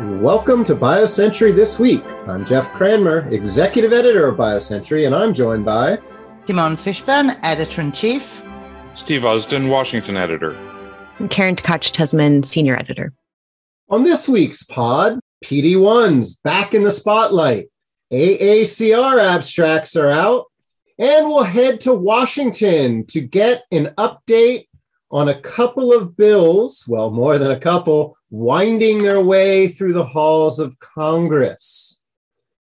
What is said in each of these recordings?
Welcome to BioCentury This Week. I'm Jeff Cranmer, Executive Editor of BioCentury, and I'm joined by Simone Fishburne, Editor in Chief, Steve Usdin, Washington Editor, and Karen Tkach Tasman, Senior Editor. On this week's pod, PD1's back in the spotlight. AACR abstracts are out, and we'll head to Washington to get an update on a couple of bills, well, more than a couple, winding their way through the halls of Congress.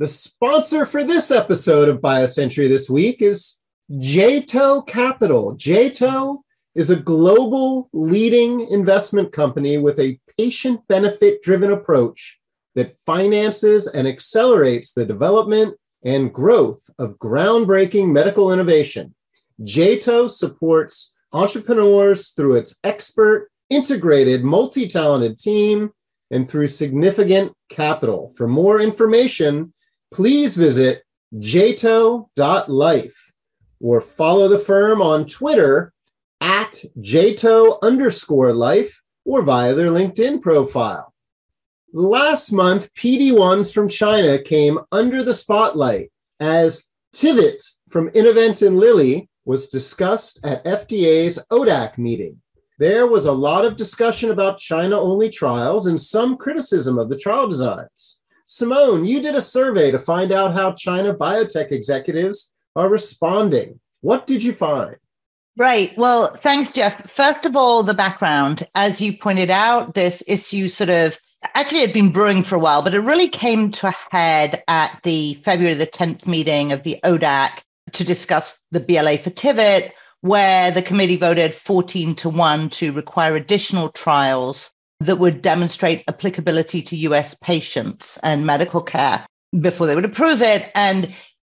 The sponsor for this episode of BioCentury this week is Jeito Capital. Jeito is a global leading investment company with a patient benefit driven approach that finances and accelerates the development and growth of groundbreaking medical innovation. Jeito supports entrepreneurs through its expert, integrated, multi talented team and through significant capital. For more information, please visit jeito.life or follow the firm on Twitter at jeito underscore life or via their LinkedIn profile. Last month, PD1s from China came under the spotlight as Tyvyt from Innovent and Lilly was discussed at FDA's ODAC meeting. There was a lot of discussion about China only trials and some criticism of the trial designs. Simone, you did a survey to find out how China biotech executives are responding. What did you find? Right. Well, thanks, Jeff. First of all, the background. As you pointed out, this issue sort of actually had been brewing for a while, but it really came to a head at the February the 10th meeting of the ODAC to discuss the BLA for Tyvyt, where the committee voted 14 to 1 to require additional trials that would demonstrate applicability to US patients and medical care before they would approve it. And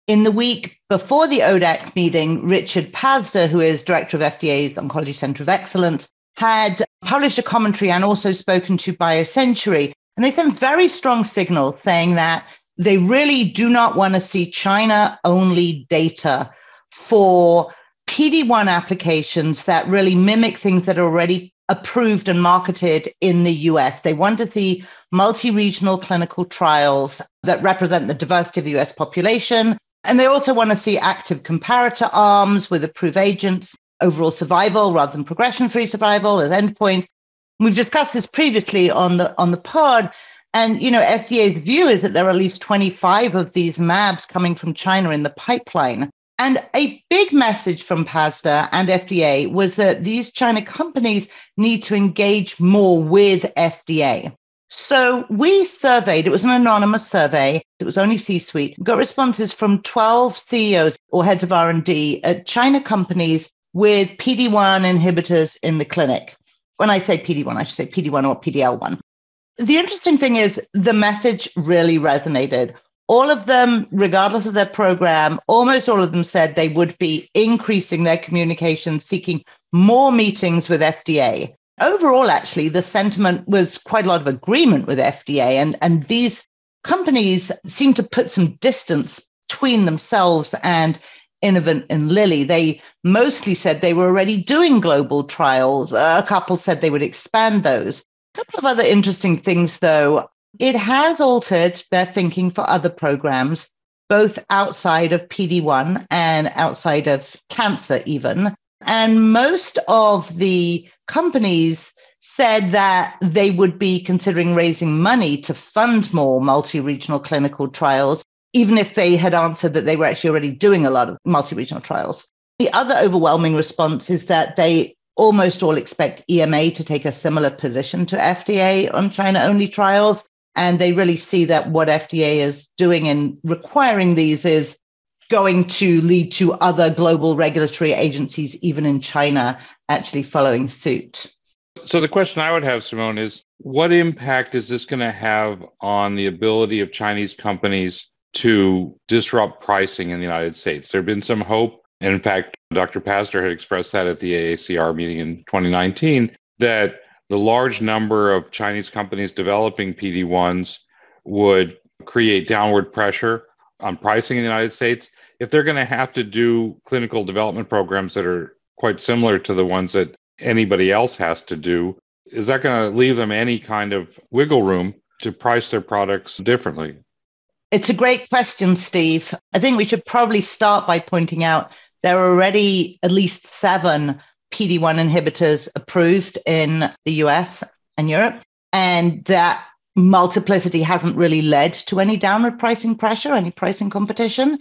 in the week before the ODAC meeting, Richard Pazdur, who is director of FDA's Oncology Center of Excellence, had published a commentary and also spoken to BioCentury. And they sent very strong signals saying that they really do not want to see China only data for PD1 applications that really mimic things that are already approved and marketed in the US. They want to see multi regional clinical trials that represent the diversity of the US population. And they also want to see active comparator arms with approved agents, overall survival rather than progression free survival as endpoints. We've discussed this previously on the on the pod, and you know, FDA's view is that there are at least 25 of these MABs coming from China in the pipeline. And a big message from Pazdur and FDA was that these China companies need to engage more with FDA. So we surveyed, it was an anonymous survey, it was only C-suite, got responses from 12 CEOs or heads of R&D at China companies with PD-1 inhibitors in the clinic. When I say PD-1, I should say PD-1 or PD-L1. The interesting thing is the message really resonated. All of them, regardless of their program, almost all of them said they would be increasing their communication, seeking more meetings with FDA. Overall, actually, the sentiment was quite a lot of agreement with FDA, and, and these companies seem to put some distance between themselves and Innovent and Lilly. They mostly said they were already doing global trials. A couple said they would expand those. A couple of other interesting things, though. It has altered their thinking for other programs, both outside of PD1 and outside of cancer, even. And most of the companies said that they would be considering raising money to fund more multi regional clinical trials, even if they had answered that they were actually already doing a lot of multi regional trials. The other overwhelming response is that they almost all expect EMA to take a similar position to FDA on China only trials. And they really see that what FDA is doing in requiring these is going to lead to other global regulatory agencies, even in China, actually following suit. So, the question I would have, Simone, is what impact is this going to have on the ability of Chinese companies to disrupt pricing in the United States? There have been some hope and in fact, Dr. Pazdur had expressed that at the AACR meeting in 2019 that the large number of Chinese companies developing PD1s would create downward pressure on pricing in the United States. If they're going to have to do clinical development programs that are quite similar to the ones that anybody else has to do, is that going to leave them any kind of wiggle room to price their products differently? It's a great question, Steve. I think we should probably start by pointing out there are already at least seven PD 1 inhibitors approved in the US and Europe. And that multiplicity hasn't really led to any downward pricing pressure, any pricing competition.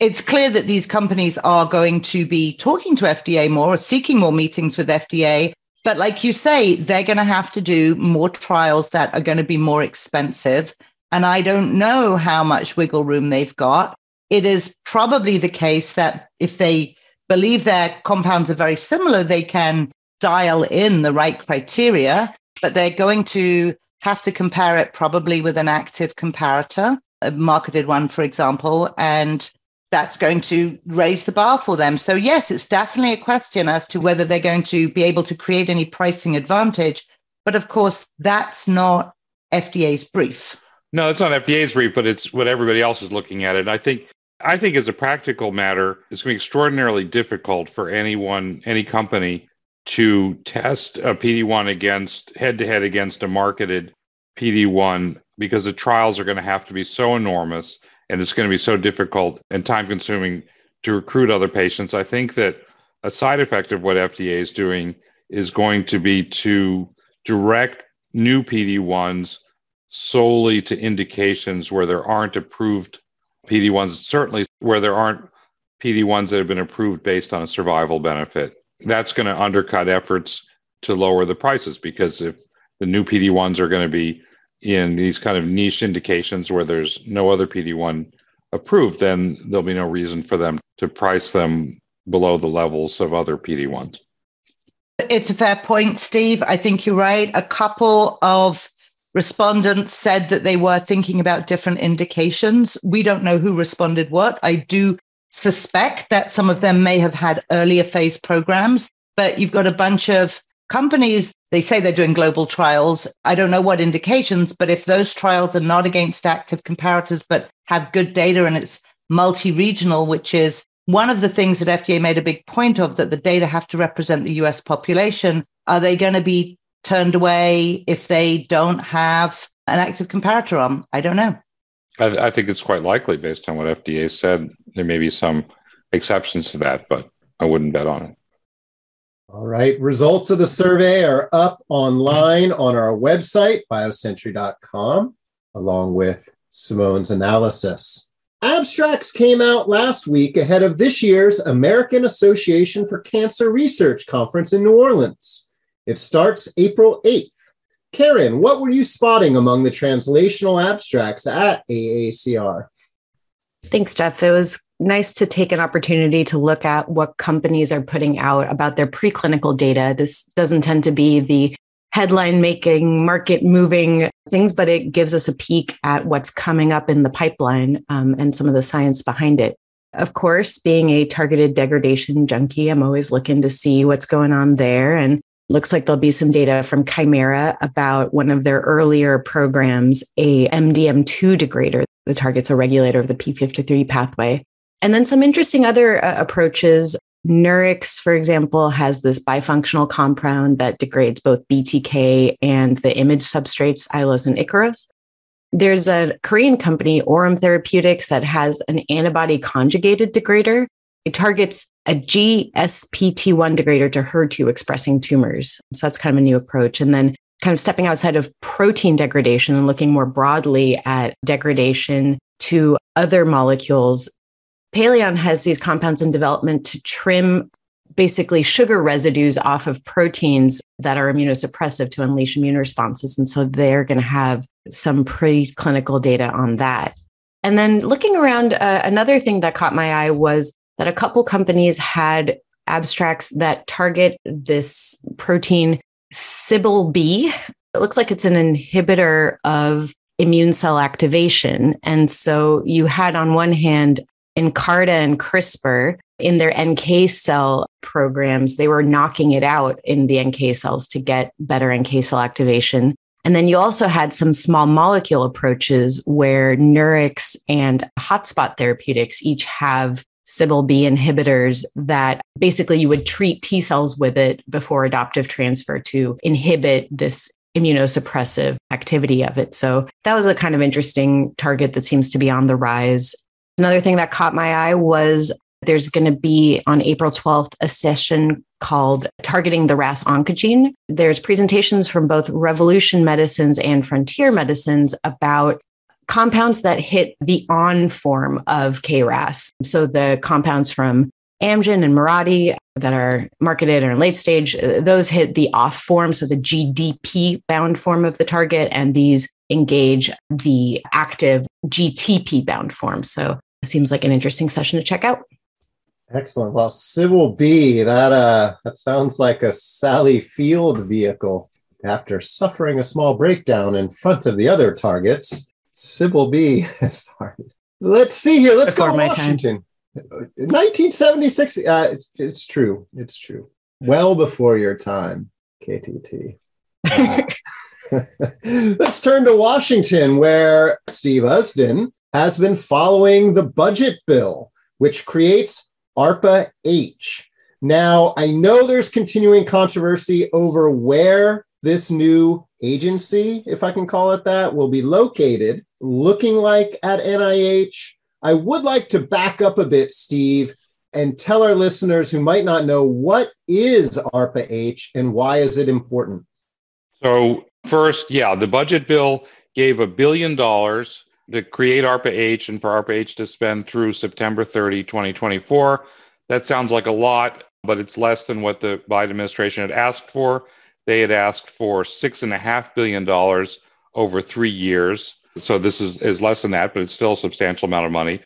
It's clear that these companies are going to be talking to FDA more, seeking more meetings with FDA. But like you say, they're going to have to do more trials that are going to be more expensive. And I don't know how much wiggle room they've got. It is probably the case that if they believe their compounds are very similar, they can dial in the right criteria, but they're going to have to compare it probably with an active comparator, a marketed one, for example, and that's going to raise the bar for them. So, yes, it's definitely a question as to whether they're going to be able to create any pricing advantage. But of course, that's not FDA's brief. No, it's not FDA's brief, but it's what everybody else is looking at. And I think I think as a practical matter, it's going to be extraordinarily difficult for anyone, any company to test a PD1 against head to head against a marketed PD1 because the trials are going to have to be so enormous and it's going to be so difficult and time consuming to recruit other patients. I think that a side effect of what FDA is doing is going to be to direct new PD1s solely to indications where there aren't approved PD1s, certainly where there aren't PD1s that have been approved based on a survival benefit that's going to undercut efforts to lower the prices because if the new PD1s are going to be in these kind of niche indications where there's no other PD1 approved, then there'll be no reason for them to price them below the levels of other PD1s. It's a fair point, Steve. I think you're right. A couple of respondents said that they were thinking about different indications. We don't know who responded what. I do suspect that some of them may have had earlier phase programs, but you've got a bunch of companies. They say they're doing global trials. I don't know what indications, but if those trials are not against active comparators, but have good data and it's multi regional, which is one of the things that FDA made a big point of that the data have to represent the US population. Are they going to be turned away if they don't have an active comparator on? I don't know. I, I think it's quite likely based on what FDA said. There may be some exceptions to that, but I wouldn't bet on it. All right. Results of the survey are up online on our website, biocentury.com, along with Simone's analysis. Abstracts came out last week ahead of this year's American Association for Cancer Research conference in New Orleans. It starts April 8th. Karen, what were you spotting among the translational abstracts at AACR? Thanks, Jeff. It was nice to take an opportunity to look at what companies are putting out about their preclinical data. This doesn't tend to be the headline making, market moving things, but it gives us a peek at what's coming up in the pipeline um, and some of the science behind it. Of course, being a targeted degradation junkie, I'm always looking to see what's going on there. And looks like there'll be some data from Kymera about one of their earlier programs, a MDM2 degrader that targets a regulator of the p53 pathway. And then some interesting other uh, approaches. Nurix, for example, has this bifunctional compound that degrades both BTK and the IMiD substrates Aiolos and Ikaros. There's a Korean company, Orum Therapeutics, that has an antibody conjugated degrader. It targets a GSPT1 degrader to HER2 expressing tumors. So that's kind of a new approach. And then kind of stepping outside of protein degradation and looking more broadly at degradation to other molecules. Palleon has these compounds in development to trim basically sugar residues off of proteins that are immunosuppressive to unleash immune responses. And so they're going to have some preclinical data on that. And then looking around, uh, another thing that caught my eye was that a couple companies had abstracts that target this protein CBL-B. It looks like it's an inhibitor of immune cell activation. And so you had on one hand Nkarta and CRISPR in their NK cell programs, they were knocking it out in the NK cells to get better NK cell activation. And then you also had some small molecule approaches where Nurix and Hotspot Therapeutics each have CBL-B inhibitors that basically you would treat T cells with it before adoptive transfer to inhibit this immunosuppressive activity of it. So that was a kind of interesting target that seems to be on the rise. Another thing that caught my eye was there's going to be on April 12th a session called Targeting the RAS Oncogene. There's presentations from both Revolution Medicines and Frontier Medicines about compounds that hit the on form of KRAS. So the compounds from Amgen and Mirati that are marketed or in late stage, those hit the off form, so the GDP bound form of the target, and these engage the active GTP bound form. So it seems like an interesting session to check out. Excellent. Well, Sybil B, that uh that sounds like a Sally Field vehicle. After suffering a small breakdown in front of the other targets, Sybil B started. Let's see here. Let's Before go to Washington. Time. 1976. Uh, it's, it's, true. It's true. Well before your time, KTT. Uh, let's turn to Washington, where Steve Usdin has been following the budget bill, which creates ARPA H. Now, I know there's continuing controversy over where this new agency, if I can call it that, will be located, looking like at NIH I would like to back up a bit, Steve, and tell our listeners who might not know what is ARPA H and why is it important? So, first, yeah, the budget bill gave a billion dollars to create ARPA H and for ARPA H to spend through September 30, 2024. That sounds like a lot, but it's less than what the Biden administration had asked for. They had asked for $6.5 billion over three years. So this is, is less than that, but it's still a substantial amount of money.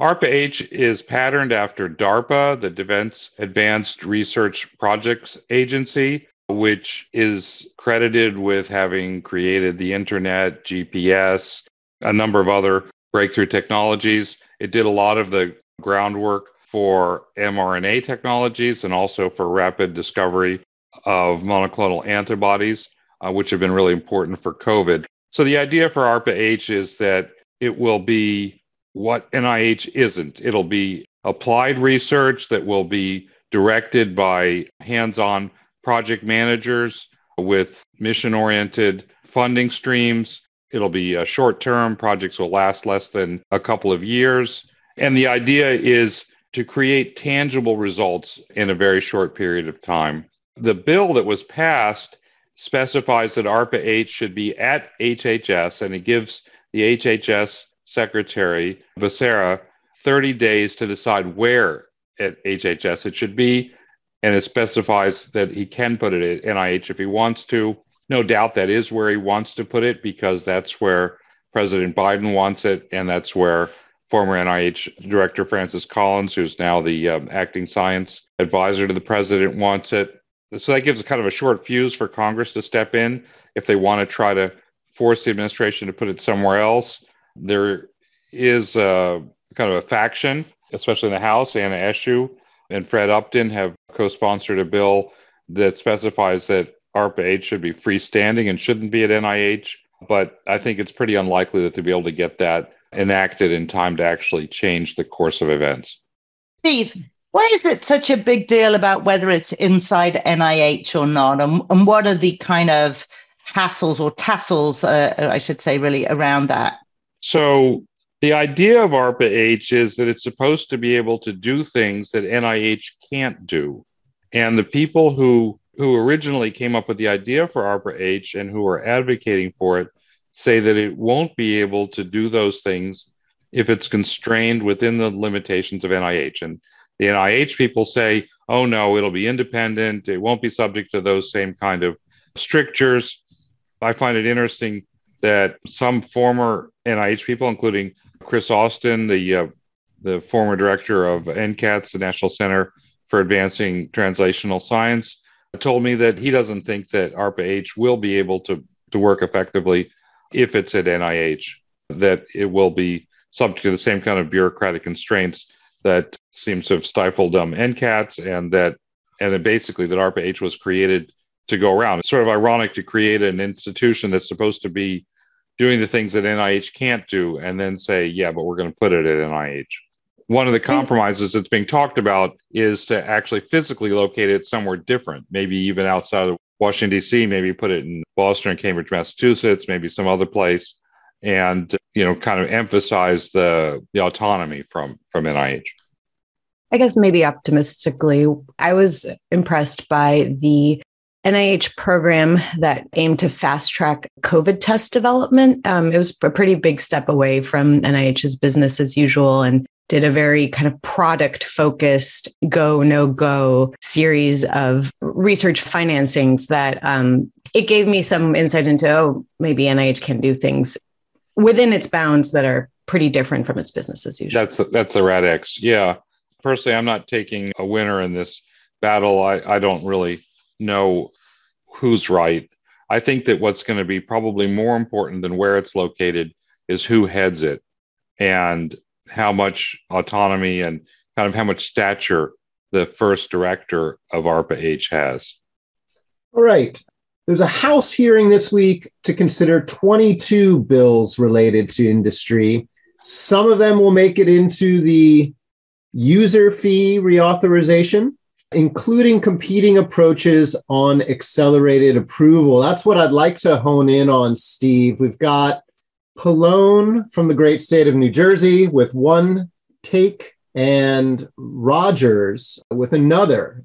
ARPA-H is patterned after DARPA, the Defense Advanced Research Projects Agency, which is credited with having created the internet, GPS, a number of other breakthrough technologies. It did a lot of the groundwork for mRNA technologies and also for rapid discovery of monoclonal antibodies, uh, which have been really important for COVID. So the idea for ARPA H is that it will be what NIH isn't. It'll be applied research that will be directed by hands on project managers with mission oriented funding streams. It'll be short term, projects will last less than a couple of years. And the idea is to create tangible results in a very short period of time. The bill that was passed specifies that ARPA H should be at HHS and it gives the HHS secretary, Becerra, 30 days to decide where at HHS it should be. And it specifies that he can put it at NIH if he wants to. No doubt that is where he wants to put it because that's where President Biden wants it. And that's where former NIH Director Francis Collins, who's now the um, acting science advisor to the president, wants it. So that gives a kind of a short fuse for Congress to step in if they want to try to force the administration to put it somewhere else. There is a, kind of a faction, especially in the House. Anna Eshoo and Fred Upton have co-sponsored a bill that specifies that ARPA H should be freestanding and shouldn't be at NIH. But I think it's pretty unlikely that they'll be able to get that enacted in time to actually change the course of events. Steve, why is it such a big deal about whether it's inside NIH or not? And, and what are the kind of hassles or tassels, uh, I should say, really around that? So, the idea of ARPA H is that it's supposed to be able to do things that NIH can't do. And the people who, who originally came up with the idea for ARPA H and who are advocating for it say that it won't be able to do those things if it's constrained within the limitations of NIH. And the NIH people say, oh no, it'll be independent. It won't be subject to those same kind of strictures. I find it interesting that some former NIH people, including Chris Austin, the uh, the former director of NCATS, the National Center for Advancing Translational Science, told me that he doesn't think that ARPA-H will be able to, to work effectively if it's at NIH, that it will be subject to the same kind of bureaucratic constraints that seems to have stifled um, NCATS and that and then basically that ARPA H was created to go around. It's sort of ironic to create an institution that's supposed to be doing the things that NIH can't do and then say, yeah, but we're going to put it at NIH. One of the compromises that's being talked about is to actually physically locate it somewhere different, maybe even outside of Washington, D.C., maybe put it in Boston and Cambridge, Massachusetts, maybe some other place, and you know, kind of emphasize the the autonomy from from NIH. I guess maybe optimistically, I was impressed by the NIH program that aimed to fast track COVID test development. Um, it was a pretty big step away from NIH's business as usual and did a very kind of product focused go, no go series of research financings that um, it gave me some insight into, oh, maybe NIH can do things within its bounds that are pretty different from its business as usual. That's, that's the RADx. Yeah. Personally, I'm not taking a winner in this battle. I, I don't really know who's right. I think that what's going to be probably more important than where it's located is who heads it and how much autonomy and kind of how much stature the first director of ARPA H has. All right. There's a House hearing this week to consider 22 bills related to industry. Some of them will make it into the user fee reauthorization including competing approaches on accelerated approval. That's what I'd like to hone in on, Steve. We've got Pallone from the great state of New Jersey with one take and Rodgers with another.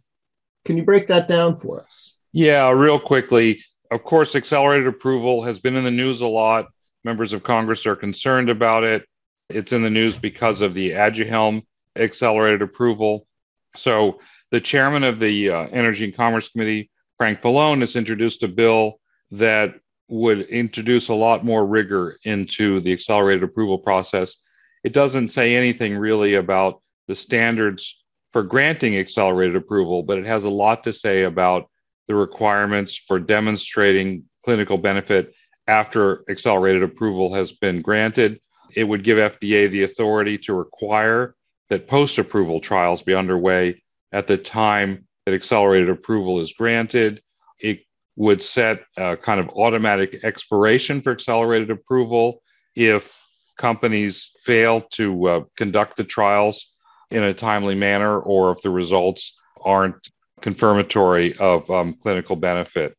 Can you break that down for us? Yeah, real quickly. Of course, accelerated approval has been in the news a lot. Members of Congress are concerned about it. It's in the news because of the Aduhelm accelerated approval. So the chairman of the uh, Energy and Commerce Committee, Frank Pallone, has introduced a bill that would introduce a lot more rigor into the accelerated approval process. It doesn't say anything really about the standards for granting accelerated approval, but it has a lot to say about the requirements for demonstrating clinical benefit after accelerated approval has been granted. It would give FDA the authority to require that post approval trials be underway at the time that accelerated approval is granted. It would set a kind of automatic expiration for accelerated approval if companies fail to uh, conduct the trials in a timely manner or if the results aren't confirmatory of um, clinical benefit.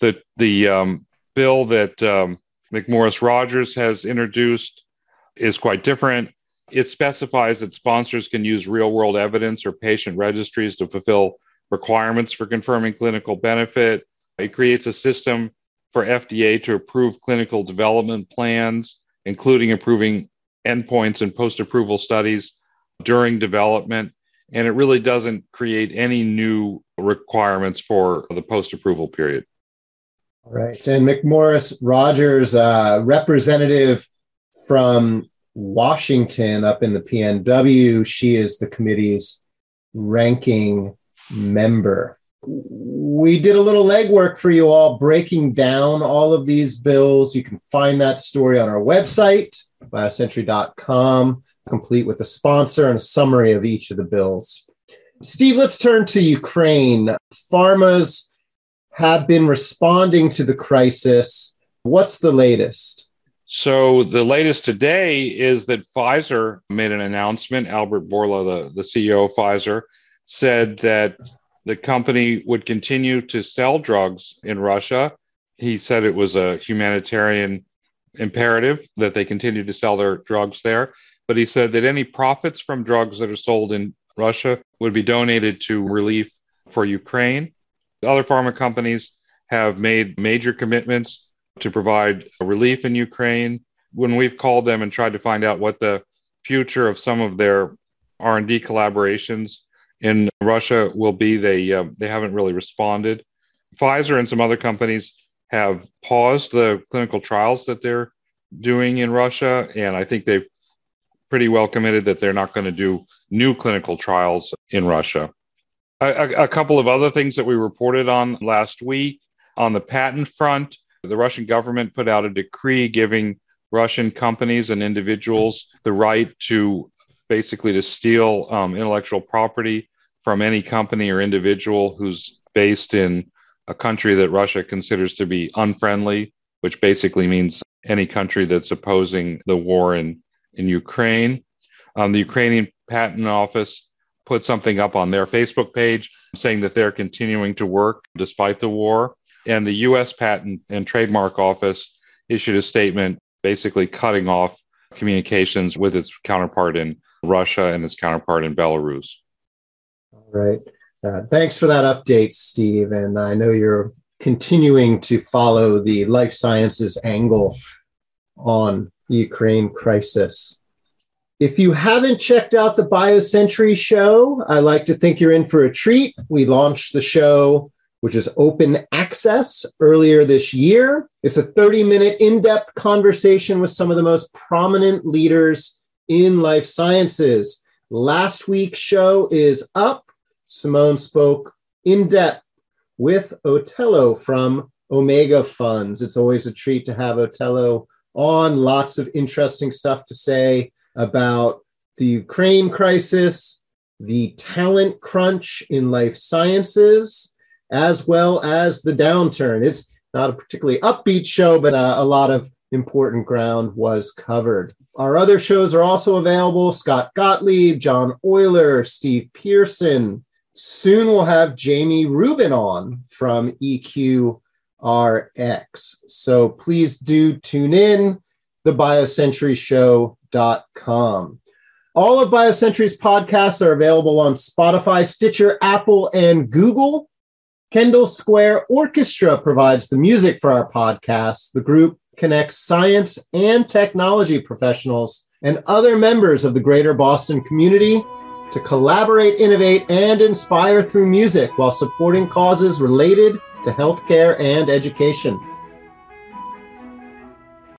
The, the um, bill that um, McMorris Rodgers has introduced is quite different. It specifies that sponsors can use real world evidence or patient registries to fulfill requirements for confirming clinical benefit. It creates a system for FDA to approve clinical development plans, including approving endpoints and post approval studies during development. And it really doesn't create any new requirements for the post approval period. All right. And McMorris Rodgers, uh, representative from Washington up in the PNW. She is the committee's ranking member. We did a little legwork for you all, breaking down all of these bills. You can find that story on our website, biocentury.com, complete with the sponsor and a summary of each of the bills. Steve, let's turn to Ukraine. Pharmas have been responding to the crisis. What's the latest? So the latest today is that Pfizer made an announcement. Albert Bourla, the, the CEO of Pfizer, said that the company would continue to sell drugs in Russia. He said it was a humanitarian imperative that they continue to sell their drugs there. But he said that any profits from drugs that are sold in Russia would be donated to relief for Ukraine. Other pharma companies have made major commitments to provide relief in Ukraine. When we've called them and tried to find out what the future of some of their R&D collaborations in Russia will be, they uh, they haven't really responded. Pfizer and some other companies have paused the clinical trials that they're doing in Russia, and I think they've pretty well committed that they're not going to do new clinical trials in Russia. A, a, a couple of other things that we reported on last week on the patent front. The Russian government put out a decree giving Russian companies and individuals the right to basically to steal um, intellectual property from any company or individual who's based in a country that Russia considers to be unfriendly, which basically means any country that's opposing the war in, in Ukraine. Um, the Ukrainian Patent Office put something up on their Facebook page saying that they're continuing to work despite the war. And the US Patent and Trademark Office issued a statement basically cutting off communications with its counterpart in Russia and its counterpart in Belarus. All right. Uh, thanks for that update, Steve. And I know you're continuing to follow the life sciences angle on the Ukraine crisis. If you haven't checked out the BioCentury show, I like to think you're in for a treat. We launched the show, which is open access, earlier this year. It's a 30 minute in depth conversation with some of the most prominent leaders in life sciences. Last week's show is up. Simone spoke in depth with Otello from Omega Funds. It's always a treat to have Otello on. Lots of interesting stuff to say about the Ukraine crisis, the talent crunch in life sciences, as well as the downturn. It's not a particularly upbeat show, but uh, a lot of important ground was covered. Our other shows are also available Scott Gottlieb, John Oyler, Steve Pearson. Soon we'll have Jamie Rubin on from EQRX. So please do tune in, thebiocenturyshow.com. All of BioCentury's podcasts are available on Spotify, Stitcher, Apple, and Google. Kendall Square Orchestra provides the music for our podcast. The group connects science and technology professionals and other members of the greater Boston community to collaborate, innovate, and inspire through music while supporting causes related to healthcare and education.